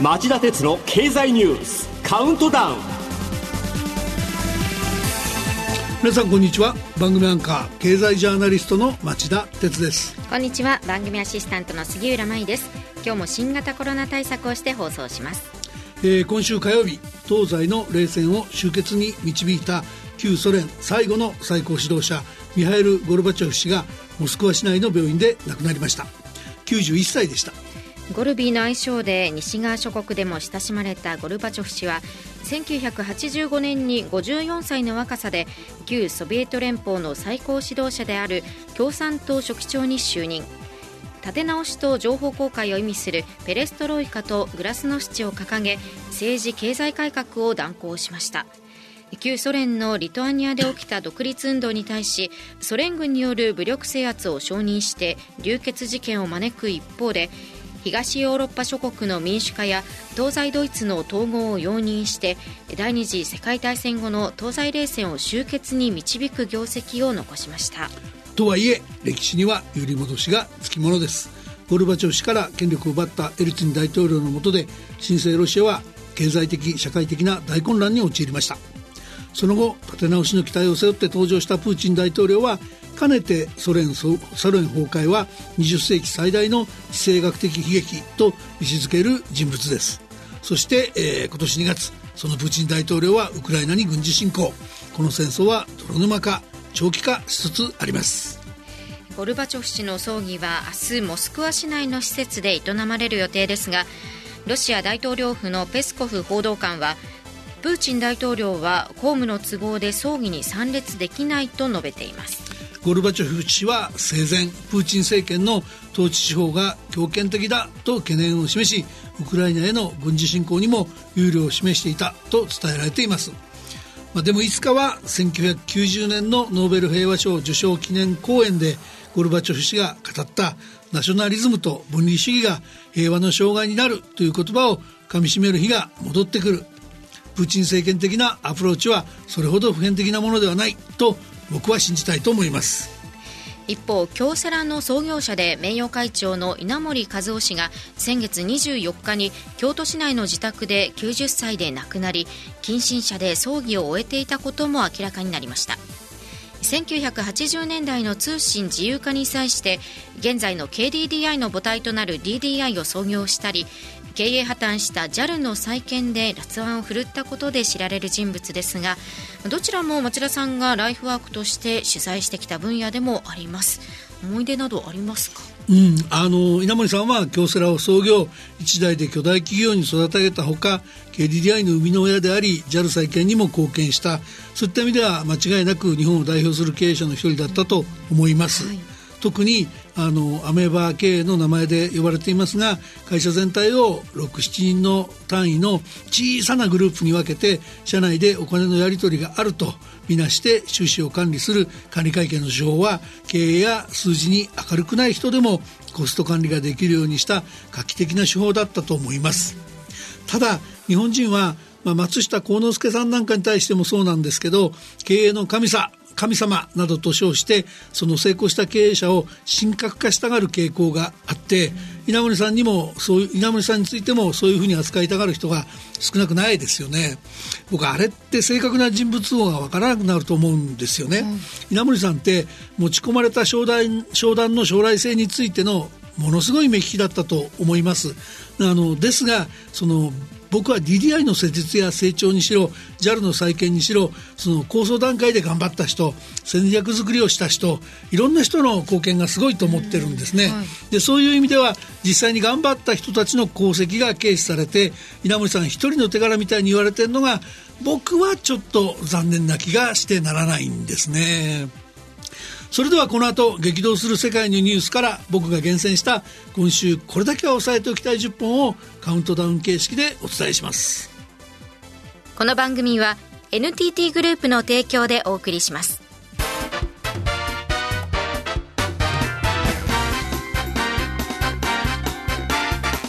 町田鉄の経済ニュースカウントダウン。皆さんこんにちは。番組アンカー経済ジャーナリストの町田鉄です。こんにちは。番組アシスタントの杉浦舞です。今日も新型コロナ対策をして放送します、えー、今週火曜日東西の冷戦を終結に導いた旧ソ連最後の最高指導者ミハエル・ゴルバチョフ氏がモスクワ市内の病院で亡くなりました。91歳でした。ゴルビーの愛称で西側諸国でも親しまれたゴルバチョフ氏は1985年に54歳の若さで旧ソビエト連邦の最高指導者である共産党書記長に就任。立て直しと情報公開を意味するペレストロイカとグラスノスチを掲げ政治経済改革を断行しました。旧ソ連のリトアニアで起きた独立運動に対しソ連軍による武力制圧を承認して流血事件を招く一方で東ヨーロッパ諸国の民主化や東西ドイツの統合を容認して第二次世界大戦後の東西冷戦を終結に導く業績を残しました。とはいえ歴史には揺り戻しがつきものです。ゴルバチョフ氏から権力を奪ったエルツィン大統領の下で新生ロシアは経済的社会的な大混乱に陥りました。その後立て直しの期待を背負って登場したプーチン大統領はかねてソ連ソ連崩壊は20世紀最大の地政学的悲劇と位置づける人物です。そして、えー、今年2月そのプーチン大統領はウクライナに軍事侵攻。この戦争は泥沼化長期化しつつあります。ゴルバチョフ氏の葬儀は明日モスクワ市内の施設で営まれる予定ですがロシア大統領府のペスコフ報道官はプーチン大統領は公務の都合で葬儀に参列できないと述べています。ゴルバチョフ氏は生前プーチン政権の統治手法が強権的だと懸念を示しウクライナへの軍事侵攻にも憂慮を示していたと伝えられています、まあ、でもいつかは1990年のノーベル平和賞受賞記念講演でゴルバチョフ氏が語ったナショナリズムと分離主義が平和の障害になるという言葉をかみしめる日が戻ってくる。プーチン政権的なアプローチはそれほど普遍的なものではないと僕は信じたいと思います。一方京セラの創業者で名誉会長の稲盛和夫氏が先月24日に京都市内の自宅で90歳で亡くなり近親者で葬儀を終えていたことも明らかになりました。1980年代の通信自由化に際して現在の KDDI の母体となる DDI を創業したり経営破綻した JAL の再建で辣腕を振るったことで知られる人物ですがどちらも町田さんがライフワークとして取材してきた分野でもあります。思い出などありますか？うん、あの稲森さんは京セラを創業一代で巨大企業に育て上げたほか KDDI の生みの親であり JAL 再建にも貢献した。そういった意味では間違いなく日本を代表する経営者の一人だったと思います。はい特にあのアメーバー経営の名前で呼ばれていますが会社全体を67人の単位の小さなグループに分けて社内でお金のやり取りがあるとみなして収支を管理する管理会計の手法は経営や数字に明るくない人でもコスト管理ができるようにした画期的な手法だったと思います。ただ日本人はまあ、松下幸之助さんなんかに対してもそうなんですけど経営の神様神様などと称してその成功した経営者を神格化したがる傾向があって稲森さんにもそういう稲森さんについてもそういうふうに扱いたがる人が少なくないですよね。僕あれって正確な人物像がわからなくなると思うんですよね、うん、稲森さんって持ち込まれた商談商談の将来性についてのものすごい目利きだったと思います。あのですがその僕は DDI の施術や成長にしろ JAL の再建にしろその構想段階で頑張った人戦略作りをした人いろんな人の貢献がすごいと思ってるんですね、はい、でそういう意味では実際に頑張った人たちの功績が軽視されて稲森さん一人の手柄みたいに言われてるのが僕はちょっと残念な気がしてならないんですね。それではこの後激動する世界のニュースから僕が厳選した今週これだけは押さえておきたい10本をカウントダウン形式でお伝えします。この番組は NTT グループの提供でお送りします。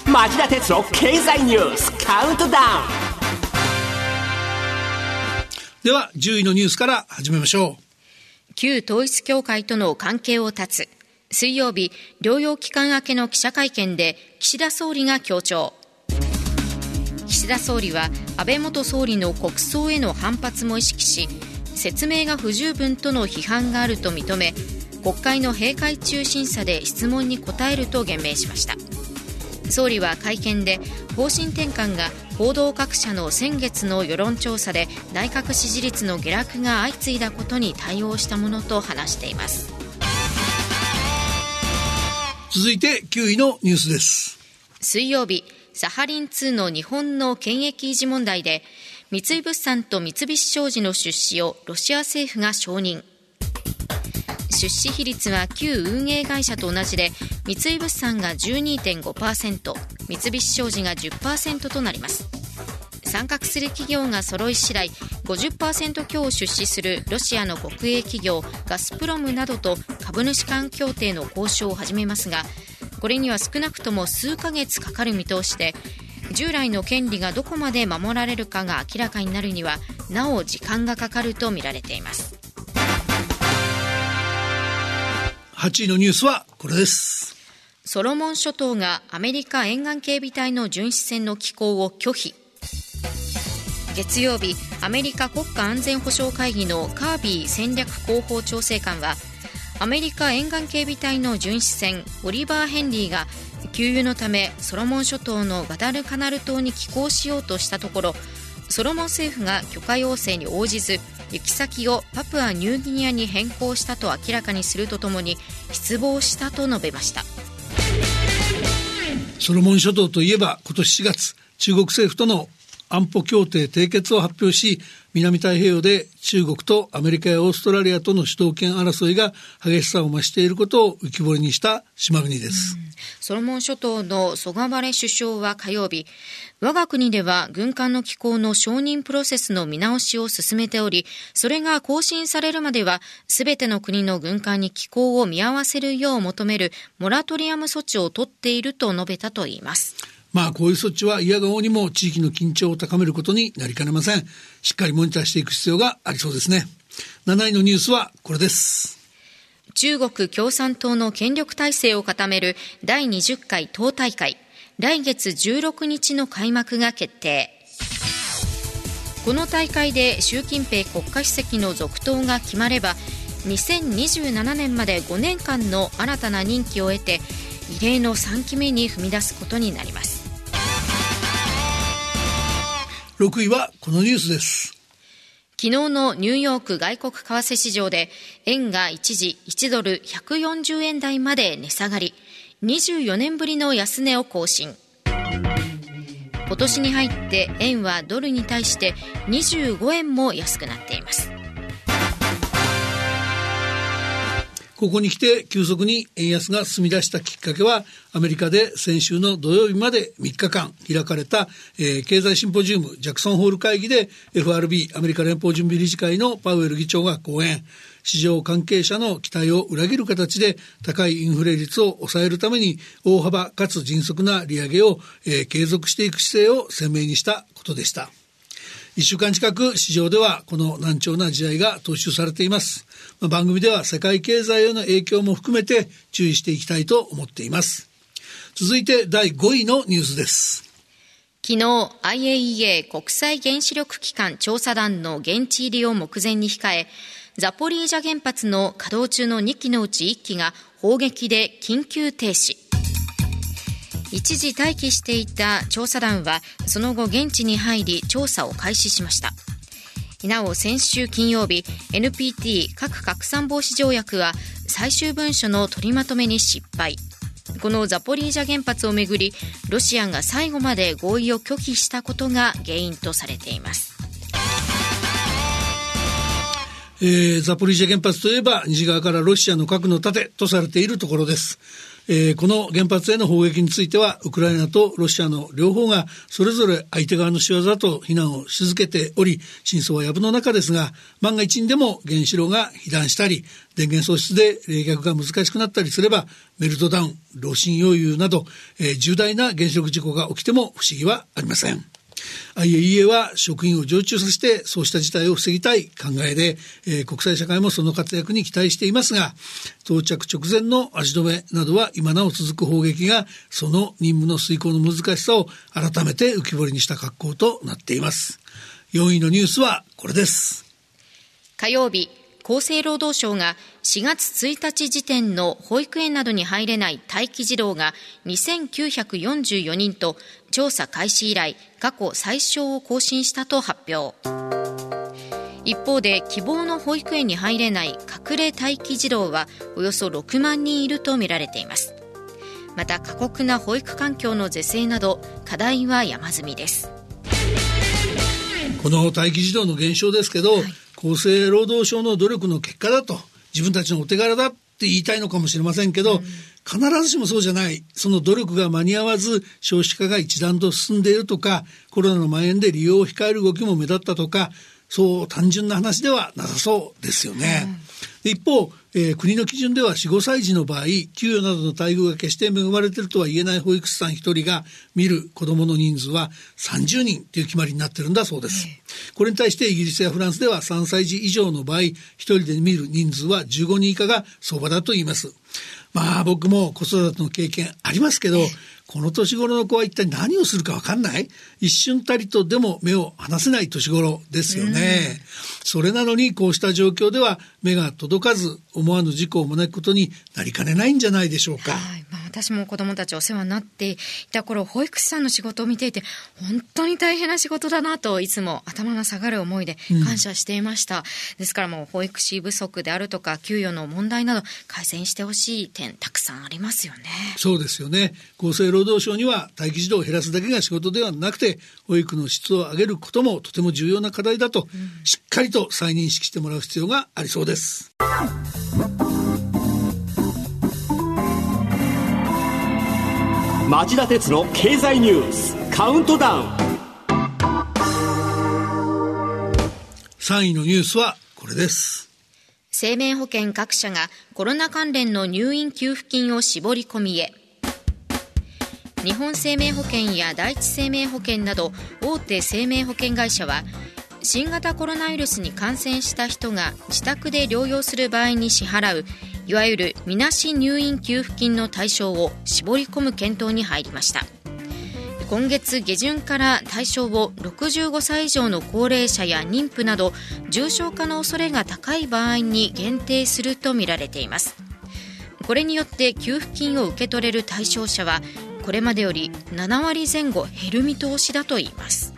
町田哲郎経済ニュースカウントダウン。では10位のニュースから始めましょう旧統一教会との関係を断つ。水曜日療養期間明けの記者会見で岸田総理が強調。岸田総理は安倍元総理の国葬への反発も意識し説明が不十分との批判があると認め国会の閉会中審査で質問に答えると言明しました。総理は会見で方針転換が報道各社の先月の世論調査で内閣支持率の下落が相次いだことに対応したものと話しています。続いて9位のニュースです。水曜日サハリン2の日本の権益維持問題で三井物産と三菱商事の出資をロシア政府が承認。出資比率は旧運営会社と同じで三井物産が12.5%三菱商事が10%となります。参画する企業が揃い次第50%強を出資するロシアの国営企業ガスプロムなどと株主間協定の交渉を始めますがこれには少なくとも数ヶ月かかる見通しで従来の権利がどこまで守られるかが明らかになるにはなお時間がかかるとみられています。8位のニュースはこれです。ソロモン諸島がアメリカ沿岸警備隊の巡視船の寄港を拒否。月曜日アメリカ国家安全保障会議のカービー戦略広報調整官はアメリカ沿岸警備隊の巡視船オリバー・ヘンリーが給油のためソロモン諸島のガダルカナル島に寄港しようとしたところソロモン政府が許可要請に応じず行き先をパプアニューギニアに変更したと明らかにするとともに失望したと述べました。ソロモン諸島といえば今年4月中国政府との安保協定締結を発表し南太平洋で中国とアメリカやオーストラリアとの主導権争いが激しさを増していることを浮き彫りにした島国です、ソロモン諸島のソガバレ首相は火曜日我が国では軍艦の寄港の承認プロセスの見直しを進めておりそれが更新されるまではすべての国の軍艦に寄港を見合わせるよう求めるモラトリアム措置を取っていると述べたといいます。まあこういう措置は嫌顔にも地域の緊張を高めることになりかねません。しっかりモニターしていく必要がありそうですね。7位のニュースはこれです。中国共産党の権力体制を固める第20回党大会、来月16日の開幕が決定。この大会で習近平国家主席の続投が決まれば、2027年まで5年間の新たな任期を得て、異例の3期目に踏み出すことになります。6位はこのニュースです。昨日のニューヨーク外国為替市場で円が一時1ドル140円台まで値下がり。24年ぶりの安値を更新。今年に入って円はドルに対して25円も安くなっています。ここに来て急速に円安が進み出したきっかけは、アメリカで先週の土曜日まで3日間開かれた、えー、経済シンポジウムジャクソンホール会議で FRB アメリカ連邦準備理事会のパウエル議長が講演。市場関係者の期待を裏切る形で高いインフレ率を抑えるために大幅かつ迅速な利上げを、えー、継続していく姿勢を鮮明にしたことでした。1週間近く市場ではこの難聴な時代が踏襲されています。番組では世界経済への影響も含めて注意していきたいと思っています。続いて第5位のニュースです。昨日 IAEA 国際原子力機関調査団の現地入りを目前に控えザポリージャ原発の稼働中の2機のうち1機が砲撃で緊急停止一時待機していた調査団はその後現地に入り調査を開始しました。なお先週金曜日 NPT 核拡散防止条約は最終文書の取りまとめに失敗。このザポリージャ原発をめぐりロシアが最後まで合意を拒否したことが原因とされています。えー、ザポリージャ原発といえば西側からロシアの核の盾とされているところです。えー、この原発への砲撃についてはウクライナとロシアの両方がそれぞれ相手側の仕業だと非難をし続けており真相は藪の中ですが万が一にでも原子炉が被弾したり電源喪失で冷却が難しくなったりすればメルトダウン炉心溶融など、えー、重大な原子力事故が起きても不思議はありません。IAEA は職員を常駐させてそうした事態を防ぎたい考えで、えー、国際社会もその活躍に期待していますが到着直前の足止めなどは今なお続く砲撃がその任務の遂行の難しさを改めて浮き彫りにした格好となっています。4位のニュースはこれです。火曜日厚生労働省が4月1日時点の保育園などに入れない待機児童が2944人と調査開始以来過去最少を更新したと発表。一方で希望の保育園に入れない隠れ待機児童はおよそ6万人いるとみられています。また過酷な保育環境の是正など課題は山積みです。この待機児童の減少ですけど、はい。厚生労働省の努力の結果だと自分たちのお手柄だって言いたいのかもしれませんけど、うん、必ずしもそうじゃない。その努力が間に合わず少子化が一段と進んでいるとかコロナの蔓延で利用を控える動きも目立ったとかそう単純な話ではなさそうですよね。うん、一方えー、国の基準では4、5歳児の場合、給与などの待遇が決して恵まれているとは言えない保育士さん1人が見る子どもの人数は30人という決まりになってるんだそうです。これに対してイギリスやフランスでは3歳児以上の場合、1人で見る人数は15人以下が相場だと言います。まあ僕も子育ての経験ありますけど、この年頃の子は一体何をするかわかんない？一瞬たりとでも目を離せない年頃ですよね。それなのにこうした状況では目が届かず思わぬ事故を招くことになりかねないんじゃないでしょうか。はいまあ、私も子供たちお世話になっていた頃、保育士さんの仕事を見ていて、本当に大変な仕事だなといつも頭の下がる思いで感謝していました。うん、ですからもう保育士不足であるとか給与の問題など改善してほしい点たくさんありますよね。そうですよね。厚生労働省には待機児童を減らすだけが仕事ではなくて保育の質を上げることもとても重要な課題だと、うん、しっかりと再認識してもらう必要がありそうです。町田鉄の経済ニュースカウントダウン。3位のニュースはこれです。生命保険各社がコロナ関連の入院給付金を絞り込みへ日本生命保険や第一生命保険など大手生命保険会社は新型コロナウイルスに感染した人が自宅で療養する場合に支払ういわゆるみなし入院給付金の対象を絞り込む検討に入りました。今月下旬から対象を65歳以上の高齢者や妊婦など重症化の恐れが高い場合に限定するとみられています。これによって給付金を受け取れる対象者はこれまでより7割前後減る見通しだといいます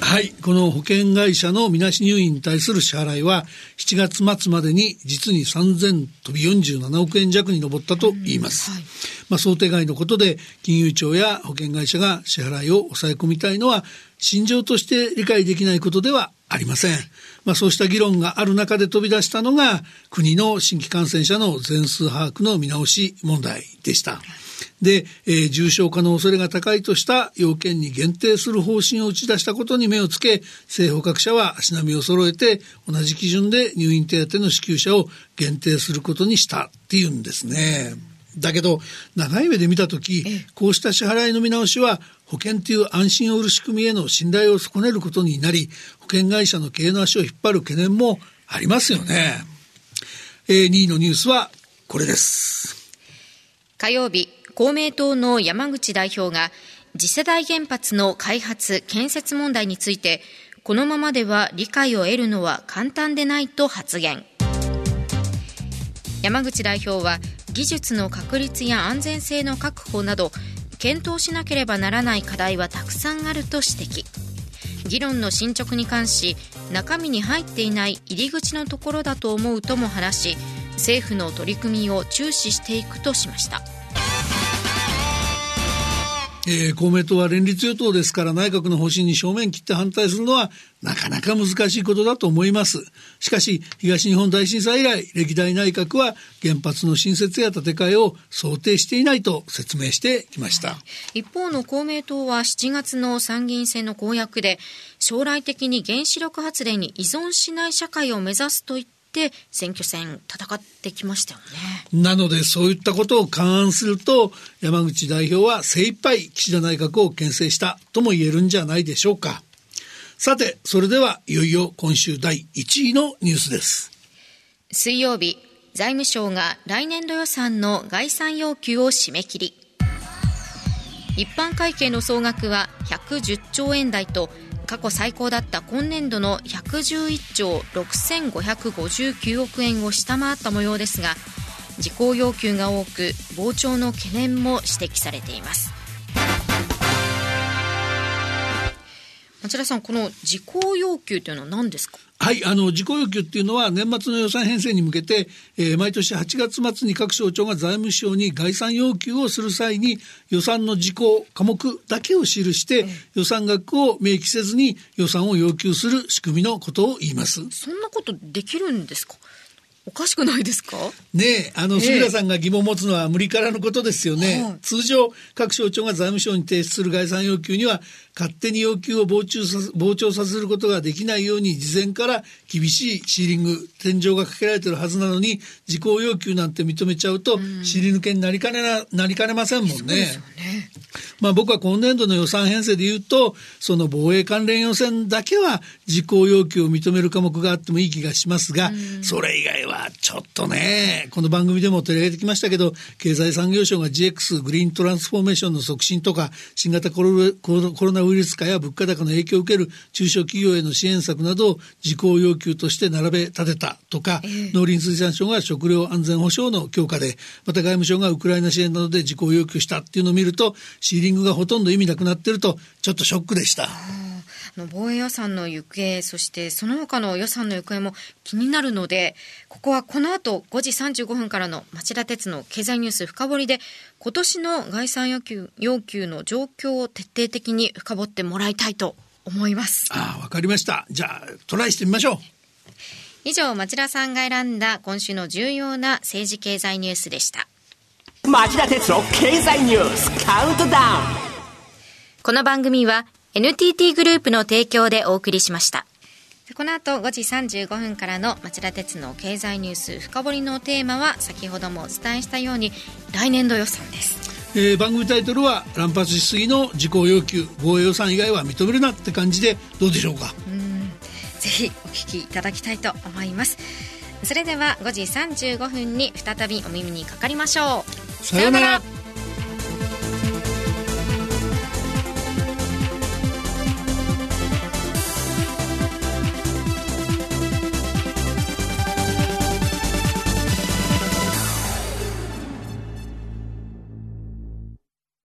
はいこの保険会社のみなし入院に対する支払いは7月末までに実に3000飛び47億円弱に上ったと言います、はい、まあ、想定外のことで金融庁や保険会社が支払いを抑え込みたいのは心情として理解できないことではありません。まあそうした議論がある中で飛び出したのが国の新規感染者の全数把握の見直し問題でした。で、えー、重症化の恐れが高いとした要件に限定する方針を打ち出したことに目をつけ、政府各社は足並みを揃えて同じ基準で入院手当の支給者を限定することにしたっていうんですね。だけど長い目で見た時こうした支払いの見直しは保険という安心を売る仕組みへの信頼を損ねることになり保険会社の経営の足を引っ張る懸念もありますよね。えー、2位のニュースはこれです。火曜日公明党の山口代表が次世代原発の開発・建設問題についてこのままでは理解を得るのは簡単でないと発言。山口代表は技術の確立や安全性の確保など検討しなければならない課題はたくさんあると指摘。議論の進捗に関し中身に入っていない入り口のところだと思うとも話し政府の取り組みを注視していくとしました。えー、公明党は連立与党ですから内閣の方針に正面切って反対するのはなかなか難しいことだと思います。しかし、東日本大震災以来、歴代内閣は原発の新設や建て替えを想定していないと説明してきました。一方の公明党は7月の参議院選の公約で、将来的に原子力発電に依存しない社会を目指すといっって選挙戦戦ってきましたよね。なのでそういったことを勘案すると山口代表は精一杯岸田内閣を牽制したとも言えるんじゃないでしょうか。さて、それではいよいよ今週第1位のニュースです。水曜日、財務省が来年度予算の概算要求を締め切り。一般会計の総額は110兆円台と過去最高だった今年度の111兆6559億円を下回った模様ですが事項要求が多く膨張の懸念も指摘されています。町田さんこの事項要求というのは何ですか？はい、あの、事項要求っていうのは年末の予算編成に向けて、えー、毎年8月末に各省庁が財務省に概算要求をする際に予算の事項、科目だけを記して予算額を明記せずに予算を要求する仕組みのことを言います。そんなことできるんですか？おかしくないですか？ねえ、あの、杉田さんが疑問を持つのは無理からのことですよね。はい、通常、各省庁が財務省に提出する概算要求には、勝手に要求を膨張さ膨張させることができないように事前から厳しいシーリング天井がかけられてるはずなのに事項要求なんて認めちゃうと尻抜けになりかねななりかねませんもんね。ね。まあ僕は今年度の予算編成で言うとその防衛関連予算だけは事項要求を認める科目があってもいい気がしますがそれ以外はちょっとねこの番組でも取り上げてきましたけど経済産業省が GX グリーントランスフォーメーションの促進とか新型コロナナウイルス化や物価高の影響を受ける中小企業への支援策などを事項要求として並べ立てたとか、えー、農林水産省が食料安全保障の強化でまた外務省がウクライナ支援などで事項要求したっていうのを見るとシーリングがほとんど意味なくなってるとちょっとショックでした。の防衛予算の行方、そしてその他の予算の行方も気になるので、ここはこの後5時35分からの町田鉄の経済ニュース深掘りで、今年の概算要求要求の状況を徹底的に深掘ってもらいたいと思います。ああ、わかりました。じゃあ、トライしてみましょう。以上、町田さんが選んだ今週の重要な政治経済ニュースでした。町田鉄の経済ニュースカウントダウンこの番組は NTT グループの提供でお送りしました。この後5時35分からの町田鉄の経済ニュース深掘りのテーマは先ほどもお伝えしたように来年度予算です。えー、番組タイトルは乱発しすぎの事項要求防衛予算以外は認めるなって感じでどうでしょうか？うんぜひお聞きいただきたいと思います。それでは5時35分に再びお耳にかかりましょう。さようなら